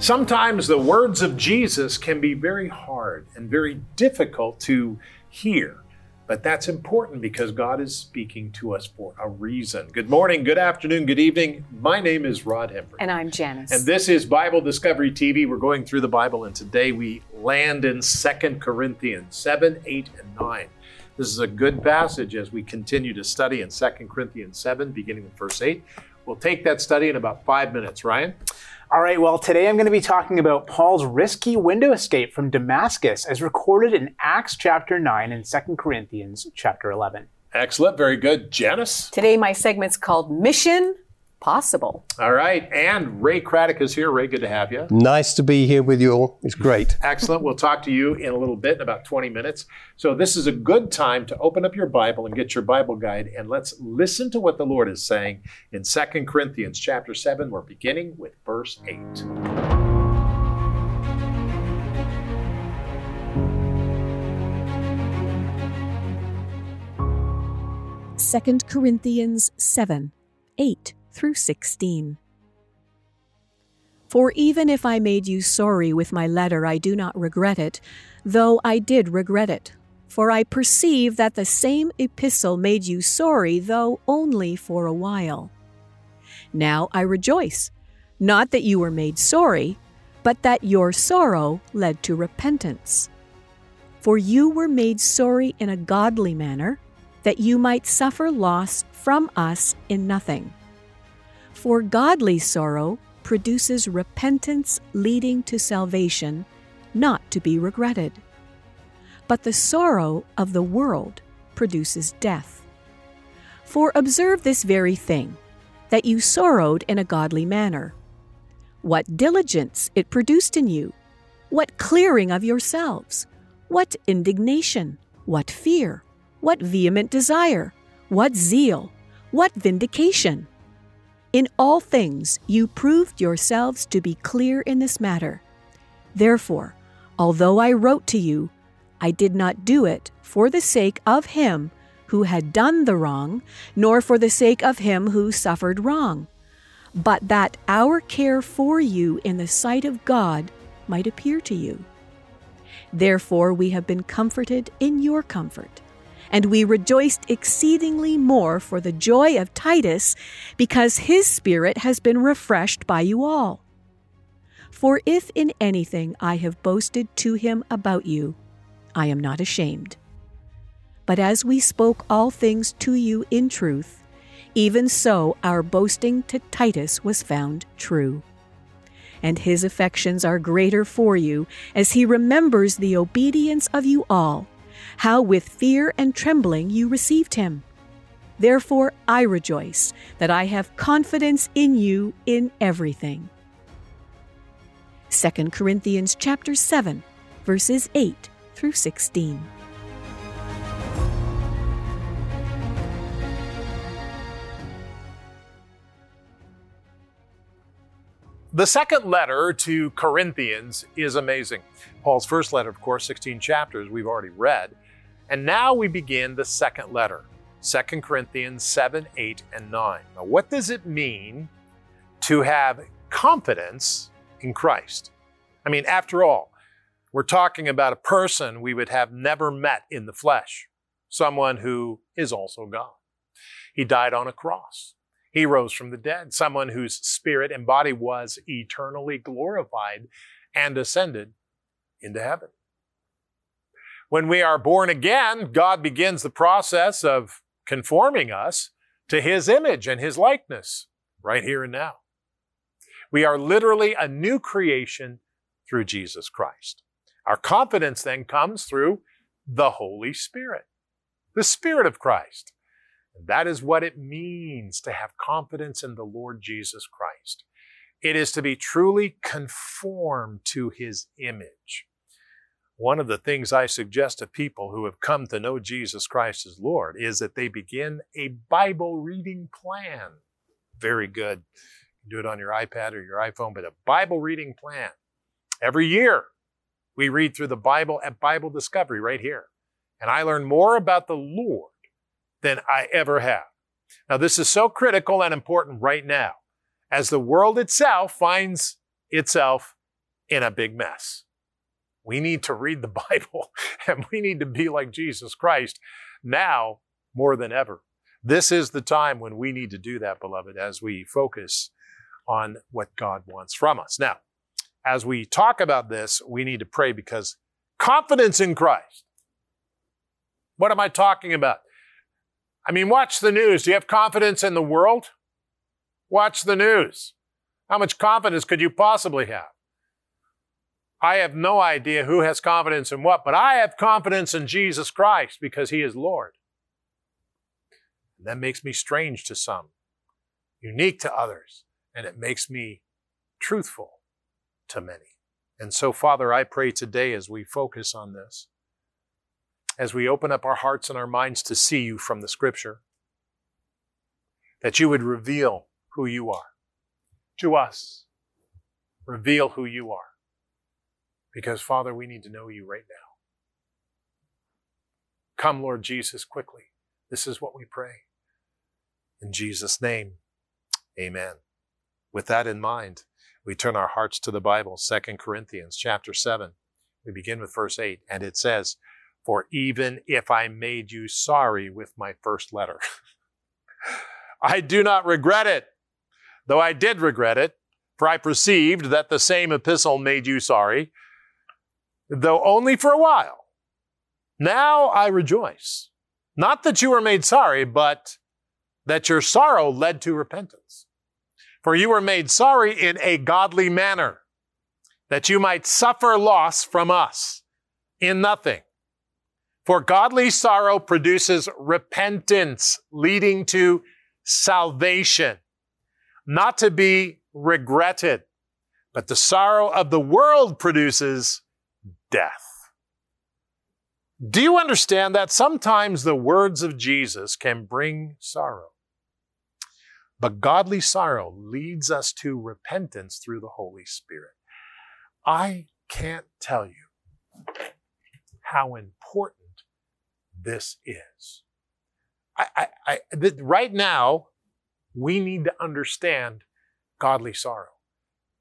Sometimes the words of Jesus can be very hard and very difficult to hear. But that's important because God is speaking to us for a reason. Good morning, good afternoon, good evening. My name is Rod Hembree. And I'm Janice. And this is Bible Discovery TV. We're going through the Bible, and today we land in Second Corinthians 7, 8, and 9. This is a good passage as we continue to study in Second Corinthians 7, beginning with verse 8. We'll take that study in about five minutes. Ryan? All right, well, today I'm going to be talking about Paul's risky window escape from Damascus as recorded in Acts chapter 9 and 2 Corinthians chapter 11. Excellent, very good. Janice? Today my segment's called Mission possible. All right. And Ray Craddock is here. Ray, good to have you. Nice to be here with you all. It's great. Excellent. We'll talk to you in a little bit, in about 20 minutes. So this is a good time to open up your Bible and get your Bible guide and let's listen to what the Lord is saying in 2 Corinthians chapter 7. We're beginning with verse 8. Second Corinthians 7 8 through 16. For even if I made you sorry with my letter, I do not regret it, though I did regret it. For I perceive that the same epistle made you sorry, though only for a while. Now I rejoice, not that you were made sorry, but that your sorrow led to repentance. For you were made sorry in a godly manner, that you might suffer loss from us in nothing. For godly sorrow produces repentance leading to salvation, not to be regretted. But the sorrow of the world produces death. For observe this very thing, that you sorrowed in a godly manner. What diligence it produced in you! What clearing of yourselves! What indignation! What fear! What vehement desire! What zeal! What vindication! In all things you proved yourselves to be clear in this matter. Therefore, although I wrote to you, I did not do it for the sake of him who had done the wrong, nor for the sake of him who suffered wrong, but that our care for you in the sight of God might appear to you. Therefore, we have been comforted in your comfort and we rejoiced exceedingly more for the joy of Titus, because his spirit has been refreshed by you all. For if in anything I have boasted to him about you, I am not ashamed. But as we spoke all things to you in truth, even so our boasting to Titus was found true. And his affections are greater for you, as he remembers the obedience of you all how with fear and trembling you received him. Therefore I rejoice that I have confidence in you in everything. 2 Corinthians chapter 7 verses 8 through 16. The second letter to Corinthians is amazing. Paul's first letter, of course, 16 chapters, we've already read. And now we begin the second letter, 2 Corinthians 7, 8, and 9. Now, what does it mean to have confidence in Christ? I mean, after all, we're talking about a person we would have never met in the flesh, someone who is also God. He died on a cross. He rose from the dead, someone whose spirit and body was eternally glorified and ascended into heaven. When we are born again, God begins the process of conforming us to His image and His likeness right here and now. We are literally a new creation through Jesus Christ. Our confidence then comes through the Holy Spirit, the Spirit of Christ. And that is what it means to have confidence in the Lord Jesus Christ. It is to be truly conformed to His image. One of the things I suggest to people who have come to know Jesus Christ as Lord is that they begin a Bible reading plan. Very good. do it on your iPad or your iPhone, but a Bible reading plan. Every year, we read through the Bible at Bible Discovery right here. And I learn more about the Lord than I ever have. Now, this is so critical and important right now as the world itself finds itself in a big mess. We need to read the Bible and we need to be like Jesus Christ now more than ever. This is the time when we need to do that, beloved, as we focus on what God wants from us. Now, as we talk about this, we need to pray because confidence in Christ. What am I talking about? I mean, watch the news. Do you have confidence in the world? Watch the news. How much confidence could you possibly have? I have no idea who has confidence in what, but I have confidence in Jesus Christ because he is Lord. And that makes me strange to some, unique to others, and it makes me truthful to many. And so, Father, I pray today as we focus on this, as we open up our hearts and our minds to see you from the scripture, that you would reveal who you are to us. Reveal who you are. Because, Father, we need to know you right now. Come, Lord Jesus, quickly. This is what we pray. In Jesus' name, amen. With that in mind, we turn our hearts to the Bible, 2 Corinthians chapter 7. We begin with verse 8, and it says, For even if I made you sorry with my first letter, I do not regret it, though I did regret it, for I perceived that the same epistle made you sorry, though only for a while. Now I rejoice, not that you were made sorry, but that your sorrow led to repentance. For you were made sorry in a godly manner, that you might suffer loss from us in nothing. For godly sorrow produces repentance, leading to salvation, not to be regretted. But the sorrow of the world produces death. Do you understand that sometimes the words of Jesus can bring sorrow? But godly sorrow leads us to repentance through the Holy Spirit. I can't tell you how important this is. I, I, I right now, we need to understand godly sorrow.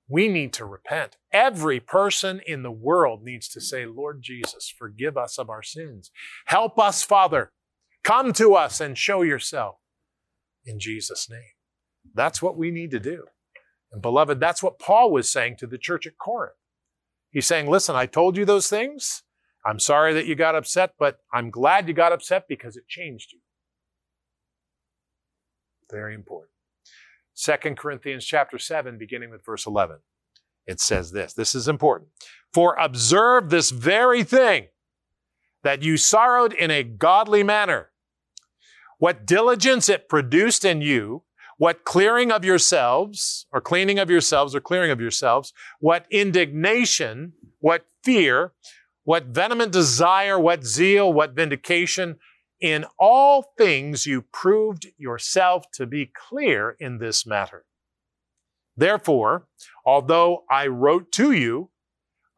We need to repent. Every person in the world needs to say, Lord Jesus, forgive us of our sins. Help us, Father. Come to us and show yourself in Jesus' name. That's what we need to do. And beloved, that's what Paul was saying to the church at Corinth. He's saying, listen, I told you those things. I'm sorry that you got upset, but I'm glad you got upset because it changed you. Very important. 2 Corinthians chapter 7, beginning with verse 11. It says this. This is important. For observe this very thing, that you sorrowed in a godly manner. What diligence it produced in you, what clearing of yourselves, or cleaning of yourselves, or clearing of yourselves, what indignation, what fear, what vehement desire, what zeal, what vindication. In all things you proved yourself to be clear in this matter. Therefore, although I wrote to you,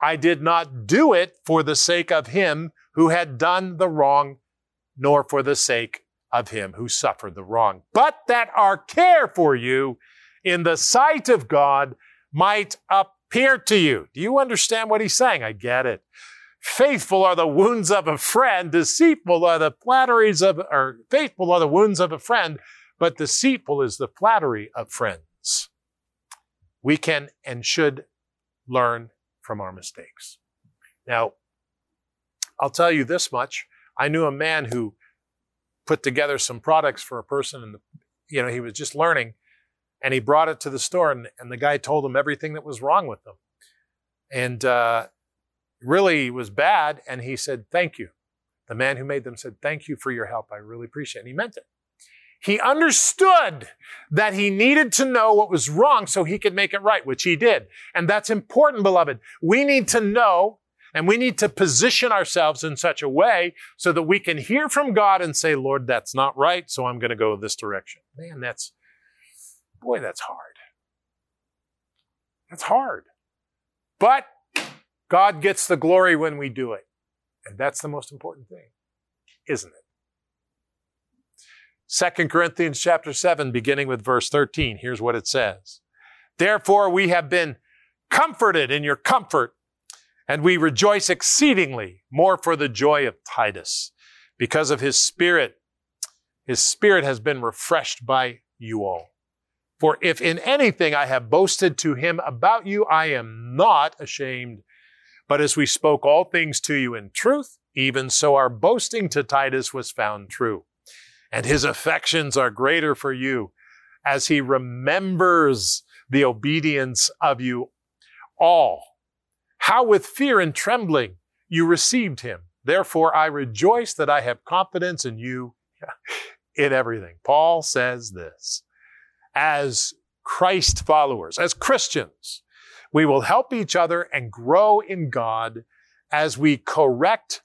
I did not do it for the sake of him who had done the wrong, nor for the sake of him who suffered the wrong, but that our care for you in the sight of God might appear to you. Do you understand what he's saying? I get it. Faithful are the wounds of a friend, deceitful are the flatteries of, or faithful are the wounds of a friend, but deceitful is the flattery of friends. We can and should learn from our mistakes. Now, I'll tell you this much. I knew a man who put together some products for a person and, you know, he was just learning and he brought it to the store and, and the guy told him everything that was wrong with them. And uh, really was bad. And he said, Thank you. The man who made them said, Thank you for your help. I really appreciate it. And he meant it. He understood that he needed to know what was wrong so he could make it right, which he did. And that's important, beloved. We need to know and we need to position ourselves in such a way so that we can hear from God and say, Lord, that's not right, so I'm going to go this direction. Man, that's, boy, that's hard. That's hard. But God gets the glory when we do it. And that's the most important thing, isn't it? Second Corinthians chapter 7, beginning with verse 13. Here's what it says. Therefore, we have been comforted in your comfort. And we rejoice exceedingly more for the joy of Titus because of his spirit. His spirit has been refreshed by you all. For if in anything I have boasted to him about you, I am not ashamed. But as we spoke all things to you in truth, even so our boasting to Titus was found true. And his affections are greater for you as he remembers the obedience of you all. How with fear and trembling you received him. Therefore I rejoice that I have confidence in you in everything. Paul says this as Christ followers, as Christians, we will help each other and grow in God as we correct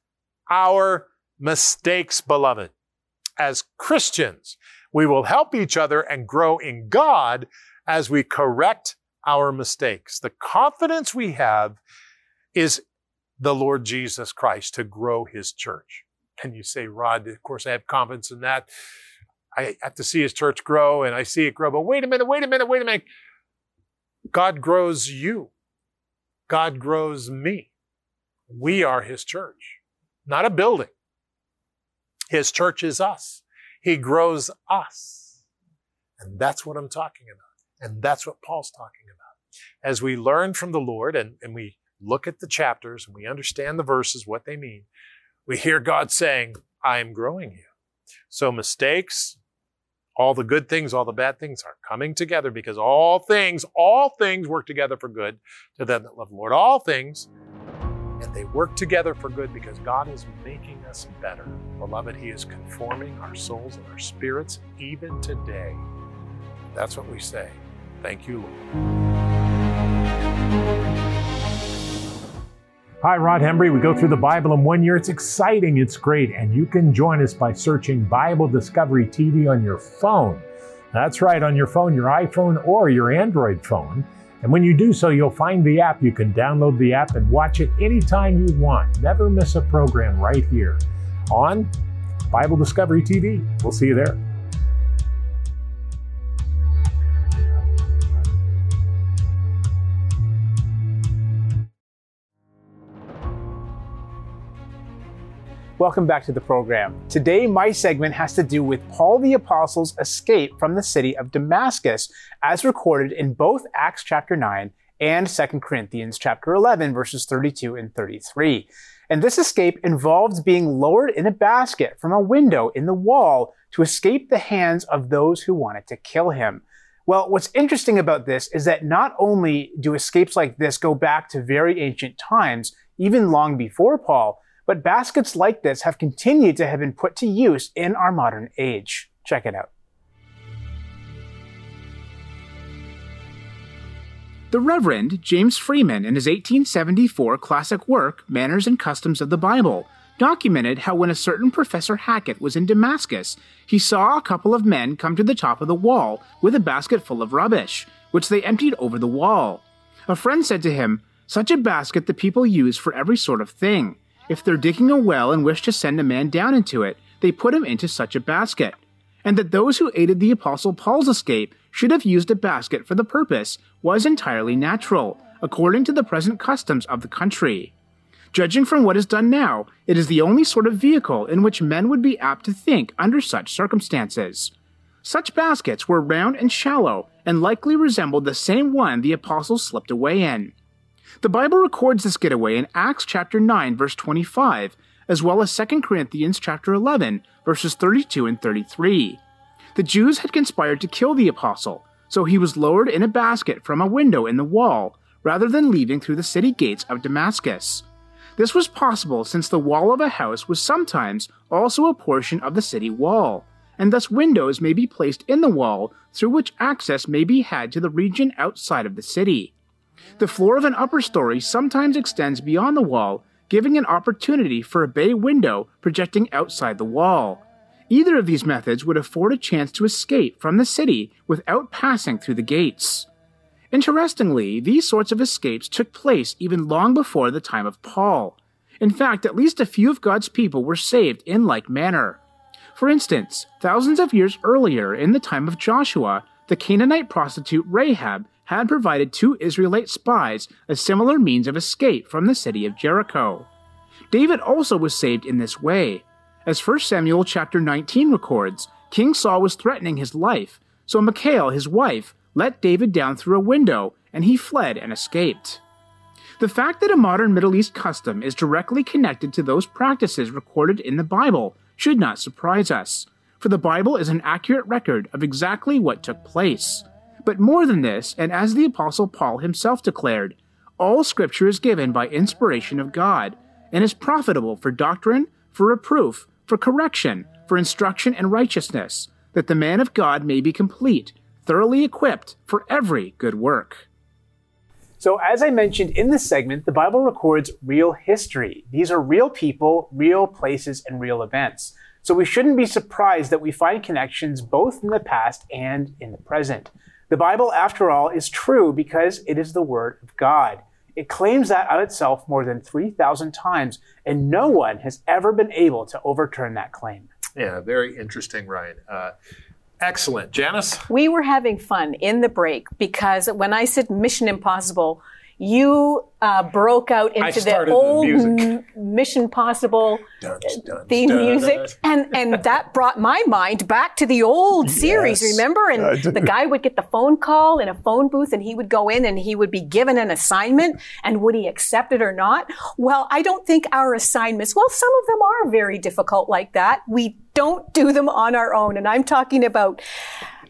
our mistakes, beloved. As Christians, we will help each other and grow in God as we correct our mistakes. The confidence we have is the Lord Jesus Christ to grow his church. And you say, Rod, of course I have confidence in that. I have to see his church grow and I see it grow. But wait a minute, wait a minute, wait a minute. God grows you. God grows me. We are his church, not a building. His church is us. He grows us. And that's what I'm talking about. And that's what Paul's talking about. As we learn from the Lord and, and we look at the chapters and we understand the verses, what they mean, we hear God saying, I am growing you. So mistakes, all the good things, all the bad things are coming together because all things, all things work together for good to them that love the Lord. All things, and they work together for good because God is making us better. Beloved, He is conforming our souls and our spirits even today. That's what we say. Thank you, Lord. Hi, Rod Hembree. We go through the Bible in one year. It's exciting, it's great, and you can join us by searching Bible Discovery TV on your phone. That's right, on your phone, your iPhone or your Android phone. And when you do so, you'll find the app. You can download the app and watch it anytime you want. Never miss a program right here on Bible Discovery TV. We'll see you there. Welcome back to the program. Today, my segment has to do with Paul the Apostle's escape from the city of Damascus, as recorded in both Acts chapter 9 and 2 Corinthians chapter 11, verses 32 and 33. And this escape involved being lowered in a basket from a window in the wall to escape the hands of those who wanted to kill him. Well, what's interesting about this is that not only do escapes like this go back to very ancient times, even long before Paul, but baskets like this have continued to have been put to use in our modern age. Check it out. The Reverend James Freeman, in his 1874 classic work, Manners and Customs of the Bible, documented how when a certain Professor Hackett was in Damascus, he saw a couple of men come to the top of the wall with a basket full of rubbish, which they emptied over the wall. A friend said to him, Such a basket the people use for every sort of thing. If they're digging a well and wish to send a man down into it, they put him into such a basket. And that those who aided the Apostle Paul's escape should have used a basket for the purpose was entirely natural, according to the present customs of the country. Judging from what is done now, it is the only sort of vehicle in which men would be apt to think under such circumstances. Such baskets were round and shallow, and likely resembled the same one the apostles slipped away in. The Bible records this getaway in Acts chapter 9 verse 25, as well as 2 Corinthians chapter 11 verses 32 and 33. The Jews had conspired to kill the apostle, so he was lowered in a basket from a window in the wall, rather than leaving through the city gates of Damascus. This was possible since the wall of a house was sometimes also a portion of the city wall, and thus windows may be placed in the wall through which access may be had to the region outside of the city. The floor of an upper story sometimes extends beyond the wall, giving an opportunity for a bay window projecting outside the wall. Either of these methods would afford a chance to escape from the city without passing through the gates. Interestingly, these sorts of escapes took place even long before the time of Paul. In fact, at least a few of God's people were saved in like manner. For instance, thousands of years earlier, in the time of Joshua, the Canaanite prostitute Rahab had provided two Israelite spies a similar means of escape from the city of Jericho. David also was saved in this way. As 1 Samuel chapter 19 records, King Saul was threatening his life, so Michal, his wife, let David down through a window, and he fled and escaped. The fact that a modern Middle East custom is directly connected to those practices recorded in the Bible should not surprise us, for the Bible is an accurate record of exactly what took place. But more than this, and as the Apostle Paul himself declared, all Scripture is given by inspiration of God, and is profitable for doctrine, for reproof, for correction, for instruction in righteousness, that the man of God may be complete, thoroughly equipped for every good work. So, as I mentioned in this segment, the Bible records real history. These are real people, real places, and real events. So, we shouldn't be surprised that we find connections both in the past and in the present. The Bible, after all, is true because it is the Word of God. It claims that of itself more than 3,000 times, and no one has ever been able to overturn that claim. Yeah, very interesting, Ryan. Uh, excellent. Janice? We were having fun in the break because when I said Mission Impossible, you uh, broke out into the started the old music. M- Mission Possible Dun, dun, theme dun, music, and and that brought my mind back to the old series. Yes, Remember, and the guy would get the phone call in a phone booth, and he would go in and he would be given an assignment, and would he accept it or not? Well, I don't think our assignments. Well, some of them are very difficult like that. We don't do them on our own, and I'm talking about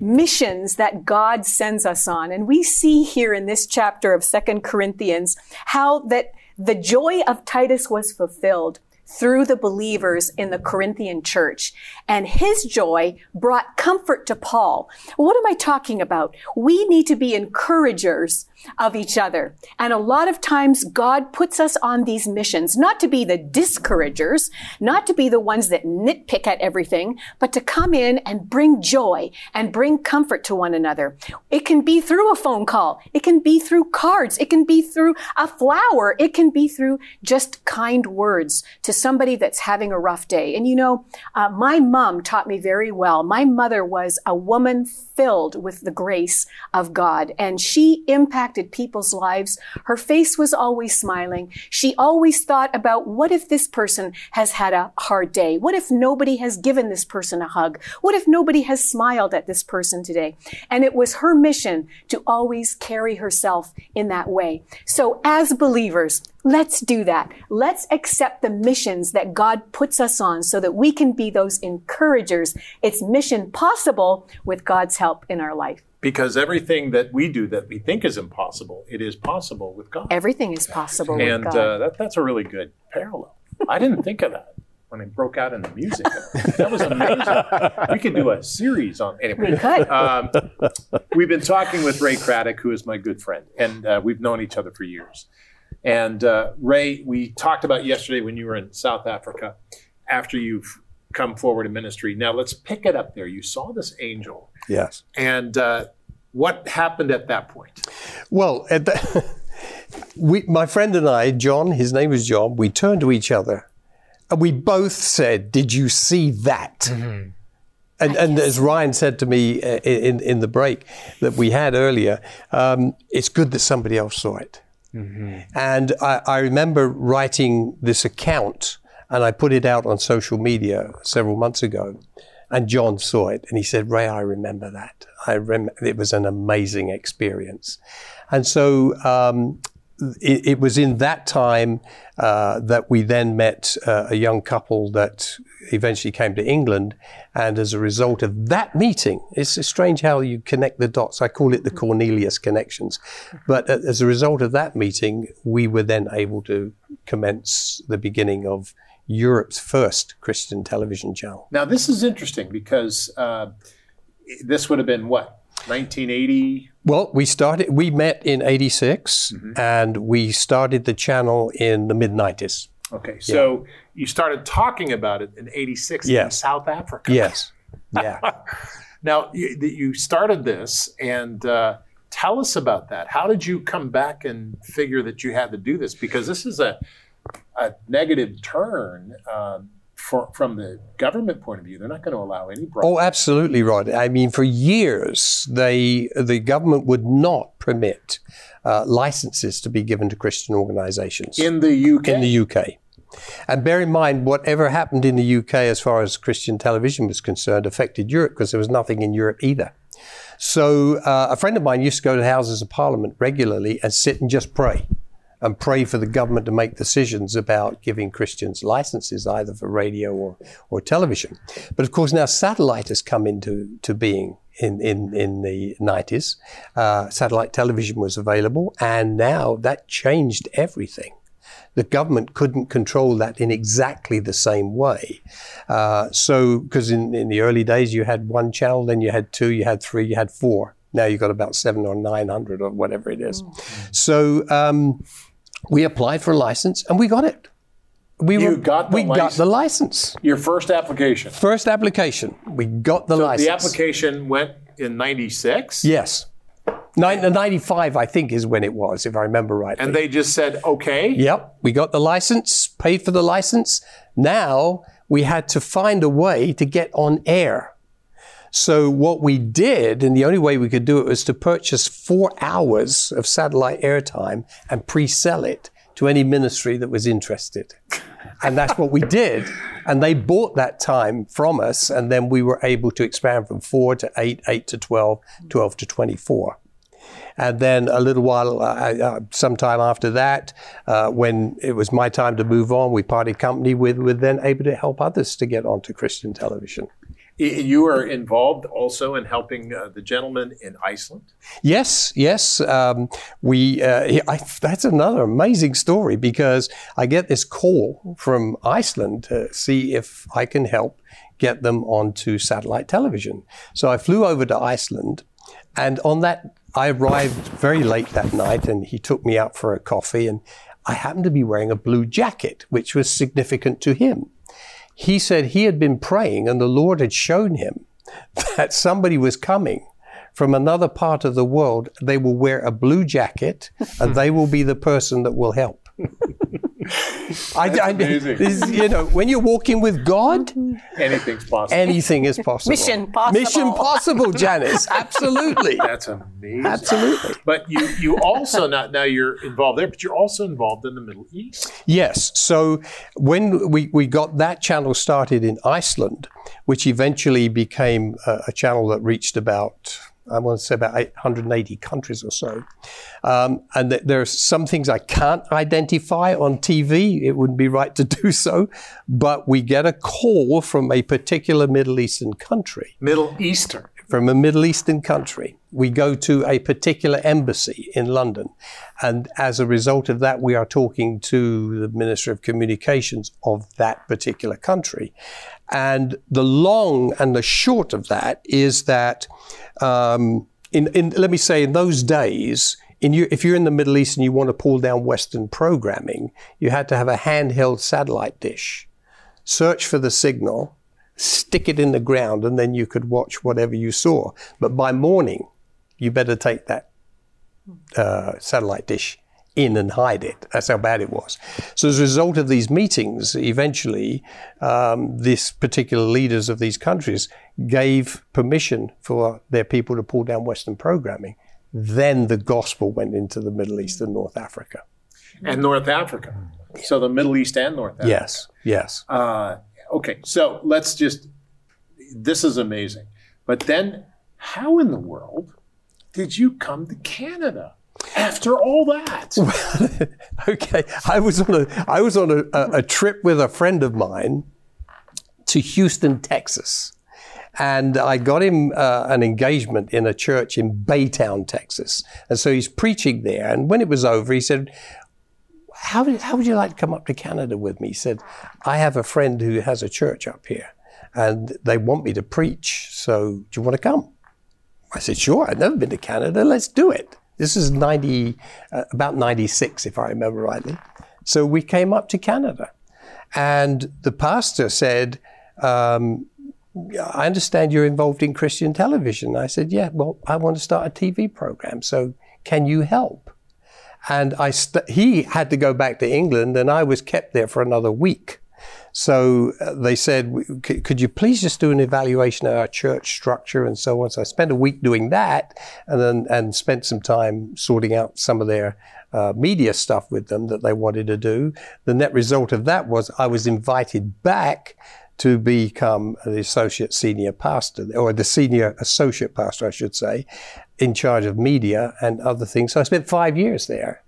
missions that God sends us on. And we see here in this chapter of Second Corinthians how that the joy of Titus was fulfilled through the believers in the Corinthian church. And his joy brought comfort to Paul. What am I talking about? We need to be encouragers of each other. And a lot of times God puts us on these missions, not to be the discouragers, not to be the ones that nitpick at everything, but to come in and bring joy and bring comfort to one another. It can be through a phone call. It can be through cards. It can be through a flower. It can be through just kind words to somebody that's having a rough day. And you know, uh, my mom taught me very well. My mother was a woman filled with the grace of God and she impacted people's lives. Her face was always smiling. She always thought about what if this person has had a hard day? What if nobody has given this person a hug? What if nobody has smiled at this person today? And it was her mission to always carry herself in that way. So as believers, Let's do that. Let's accept the missions that God puts us on so that we can be those encouragers. It's mission possible with God's help in our life. Because everything that we do that we think is impossible, it is possible with God. Everything is possible and with God. uh, that, that's a really good parallel. I didn't think of that when it broke out in the music. That was amazing. we could do a series on anyway. we could. Um, we've been talking with Ray Craddock, who is my good friend, and uh, we've known each other for years. And uh, Ray, we talked about yesterday when you were in South Africa, after you've come forward in ministry. Now let's pick it up there. You saw this angel, Yes. and uh, what happened at that point? Well, at the, we, my friend and I, John, his name was John, we turned to each other and we both said, Did you see that? And, and as Ryan said to me uh, in, in the break that we had earlier, um, it's good that somebody else saw it. And I, I remember writing this account and I put it out on social media several months ago. And John saw it and he said, Ray, I remember that. I rem- it was an amazing experience. And so um, it, it was in that time uh, that we then met uh, a young couple that eventually came to England. And as a result of that meeting, it's strange how you connect the dots. I call it the Cornelius connections. But uh, as a result of that meeting, we were then able to commence the beginning of Europe's first Christian television channel. Now this is interesting because uh, this would have been what 1980. Well, we started. We met in '86, and we started the channel in the mid '90s. Okay, so you started talking about it in '86 in South Africa. Yes. Yeah. Now you, that you started this, and uh, tell us about that. How did you come back and figure that you had to do this? Because this is a a negative turn um, for, from the government point of view, they're not going to allow any broadcast. Oh, absolutely, Rod. I mean, for years, they the government would not permit uh, licenses to be given to Christian organizations in the UK. in the UK. And bear in mind, whatever happened in the UK as far as Christian television was concerned affected Europe because there was nothing in Europe either. So uh, a friend of mine used to go to the Houses of Parliament regularly and sit and just pray and pray for the government to make decisions about giving Christians licenses either for radio or, or television. But of course, now satellite has come into to being in, in, in the 90s. Uh, satellite television was available, and now that changed everything. The government couldn't control that in exactly the same way. Uh, so, because in, in the early days you had one channel, then you had two, you had three, you had four. Now you've got about seven or nine hundred or whatever it is. So um, we applied for a license and we got it. We You got the we got license. the license. Your first application. First application, we got the So license. the application went in '96, Yes. Nin- 95, I think, is when it was, if I remember right. and they just said, "Okay." Yep, we got the license, paid for the license. Now we had to find a way to get on air. So what we did, and the only way we could do it was to purchase four hours of satellite airtime and pre-sell it to any ministry that was interested. And that's what we did. And they bought that time from us, and then we were able to expand from four to eight, eight to 12, 12 to 24. And then a little while, uh, uh, sometime after that, uh, when it was my time to move on, we parted company with, with then able to help others to get onto Christian television. You are involved also in helping uh, the gentleman in Iceland. Yes, yes. Um, we uh, I, that's another amazing story because I get this call from Iceland to see if I can help get them onto satellite television. So I flew over to Iceland, and on that I arrived very late that night, and he took me out for a coffee, and I happened to be wearing a blue jacket, which was significant to him. He said he had been praying, and the Lord had shown him that somebody was coming from another part of the world. They will wear a blue jacket, and they will be the person that will help. I, I- amazing. this- you know, when you're walking with God, Anything's possible. anything is possible. Mission possible. Mission possible, Janice. Absolutely. That's amazing. Absolutely. But you, you also not now you're involved there, but you're also involved in the Middle East. Yes. So when we, we got that channel started in Iceland, which eventually became a, a channel that reached about, I want to say about 880 countries or so. Um, and th- there are some things I can't identify on TV. It wouldn't be right to do so. But we get a call from a particular Middle Eastern country Middle Eastern. from a Middle Eastern country. We go to a particular embassy in London. And as a result of that, we are talking to the Minister of Communications of that particular country. And the long and the short of that is that, um, in, in, let me say, in those days, in if you're in the Middle East and you want to pull down Western programming, you had to have a handheld satellite dish, search for the signal, stick it in the ground, and then you could watch whatever you saw. But by morning, you better take that uh, satellite dish in and hide it. That's how bad it was. So as a result of these meetings, eventually, um, this particular leaders of these countries gave permission for their people to pull down Western programming. Then the gospel went into the Middle East and North Africa. and North Africa. So the Middle East and North Africa. Yes, yes. Uh, okay, so let's just. This is amazing, but then how in the world did you come to Canada after all that? okay, I was on a I was on a, a, a trip with a friend of mine to Houston, Texas, and I got him uh, an engagement in a church in Baytown, Texas, and so he's preaching there. And when it was over, he said. How, how would you like to come up to Canada with me? He said, I have a friend who has a church up here and they want me to preach. So do you want to come? I said, sure. I've never been to Canada. Let's do it. This is 90, uh, about 96, if I remember rightly. So we came up to Canada. And the pastor said, um, I understand you're involved in Christian television. I said, yeah, well, I want to start a TV program. So can you help? And I st- he had to go back to England, and I was kept there for another week. So uh, they said, could you please just do an evaluation of our church structure and so on? So I spent a week doing that and then and spent some time sorting out some of their uh, media stuff with them that they wanted to do. The net result of that was I was invited back to become the associate senior pastor, or the senior associate pastor, I should say, in charge of media and other things. So I spent five years there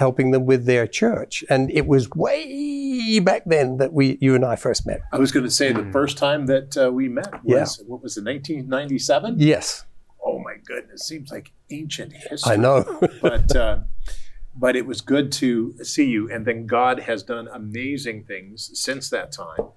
helping them with their church. And it was way back then that we, you and I first met. I was going to say the first time that uh, we met was, what was it, 1997? Yes, Oh my goodness, seems like ancient history. I know. but uh, but it was good to see you. And then God has done amazing things since that time.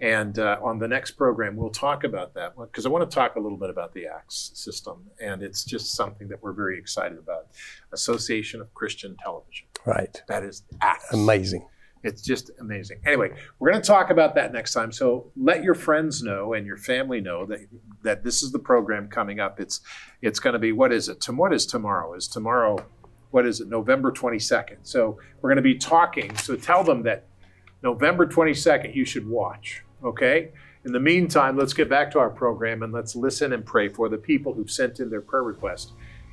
And uh, on the next program, we'll talk about that because I want to talk a little bit about the ACTS system, and it's just something that we're very excited about. Association of Christian Television. right. That is ACTS. Amazing. It's just amazing. Anyway, we're going to talk about that next time. So let your friends know and your family know that that this is the program coming up. It's it's going to be what is it? Tom, what is tomorrow? Is tomorrow what is it? November 22nd. So we're going to be talking. So tell them that November 22nd you should watch. Okay? In the meantime, let's get back to our program and let's listen and pray for the people who've sent in their prayer request.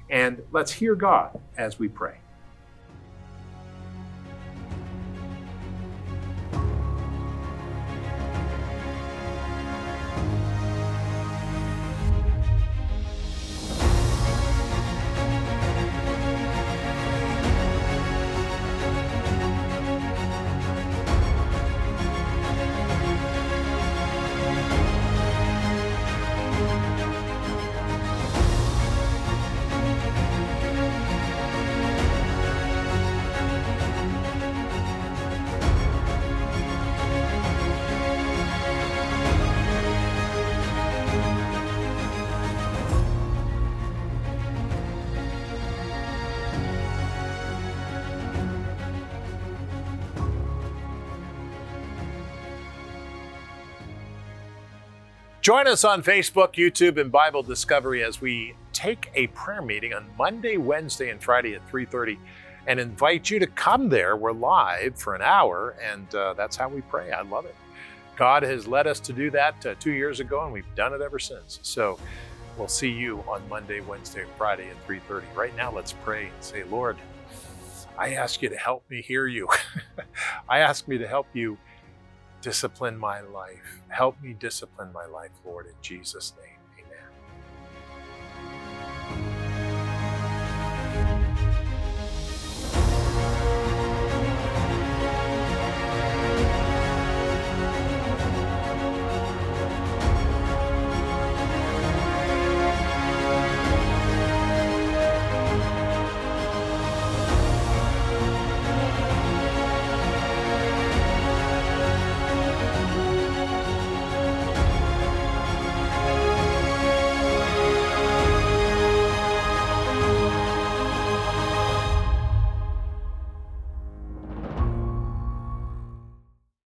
And let's hear God as we pray. Join us on Facebook, YouTube, and Bible Discovery as we take a prayer meeting on Monday, Wednesday, and Friday at 3:30, and invite you to come there. We're live for an hour, and uh, that's how we pray. I love it. God has led us to do that uh, two years ago, and we've done it ever since. So we'll see you on Monday, Wednesday, and Friday at 3:30. Right now, let's pray and say, Lord, I ask you to help me hear you. I ask me to help you discipline my life. Help me discipline my life, Lord, in Jesus' name.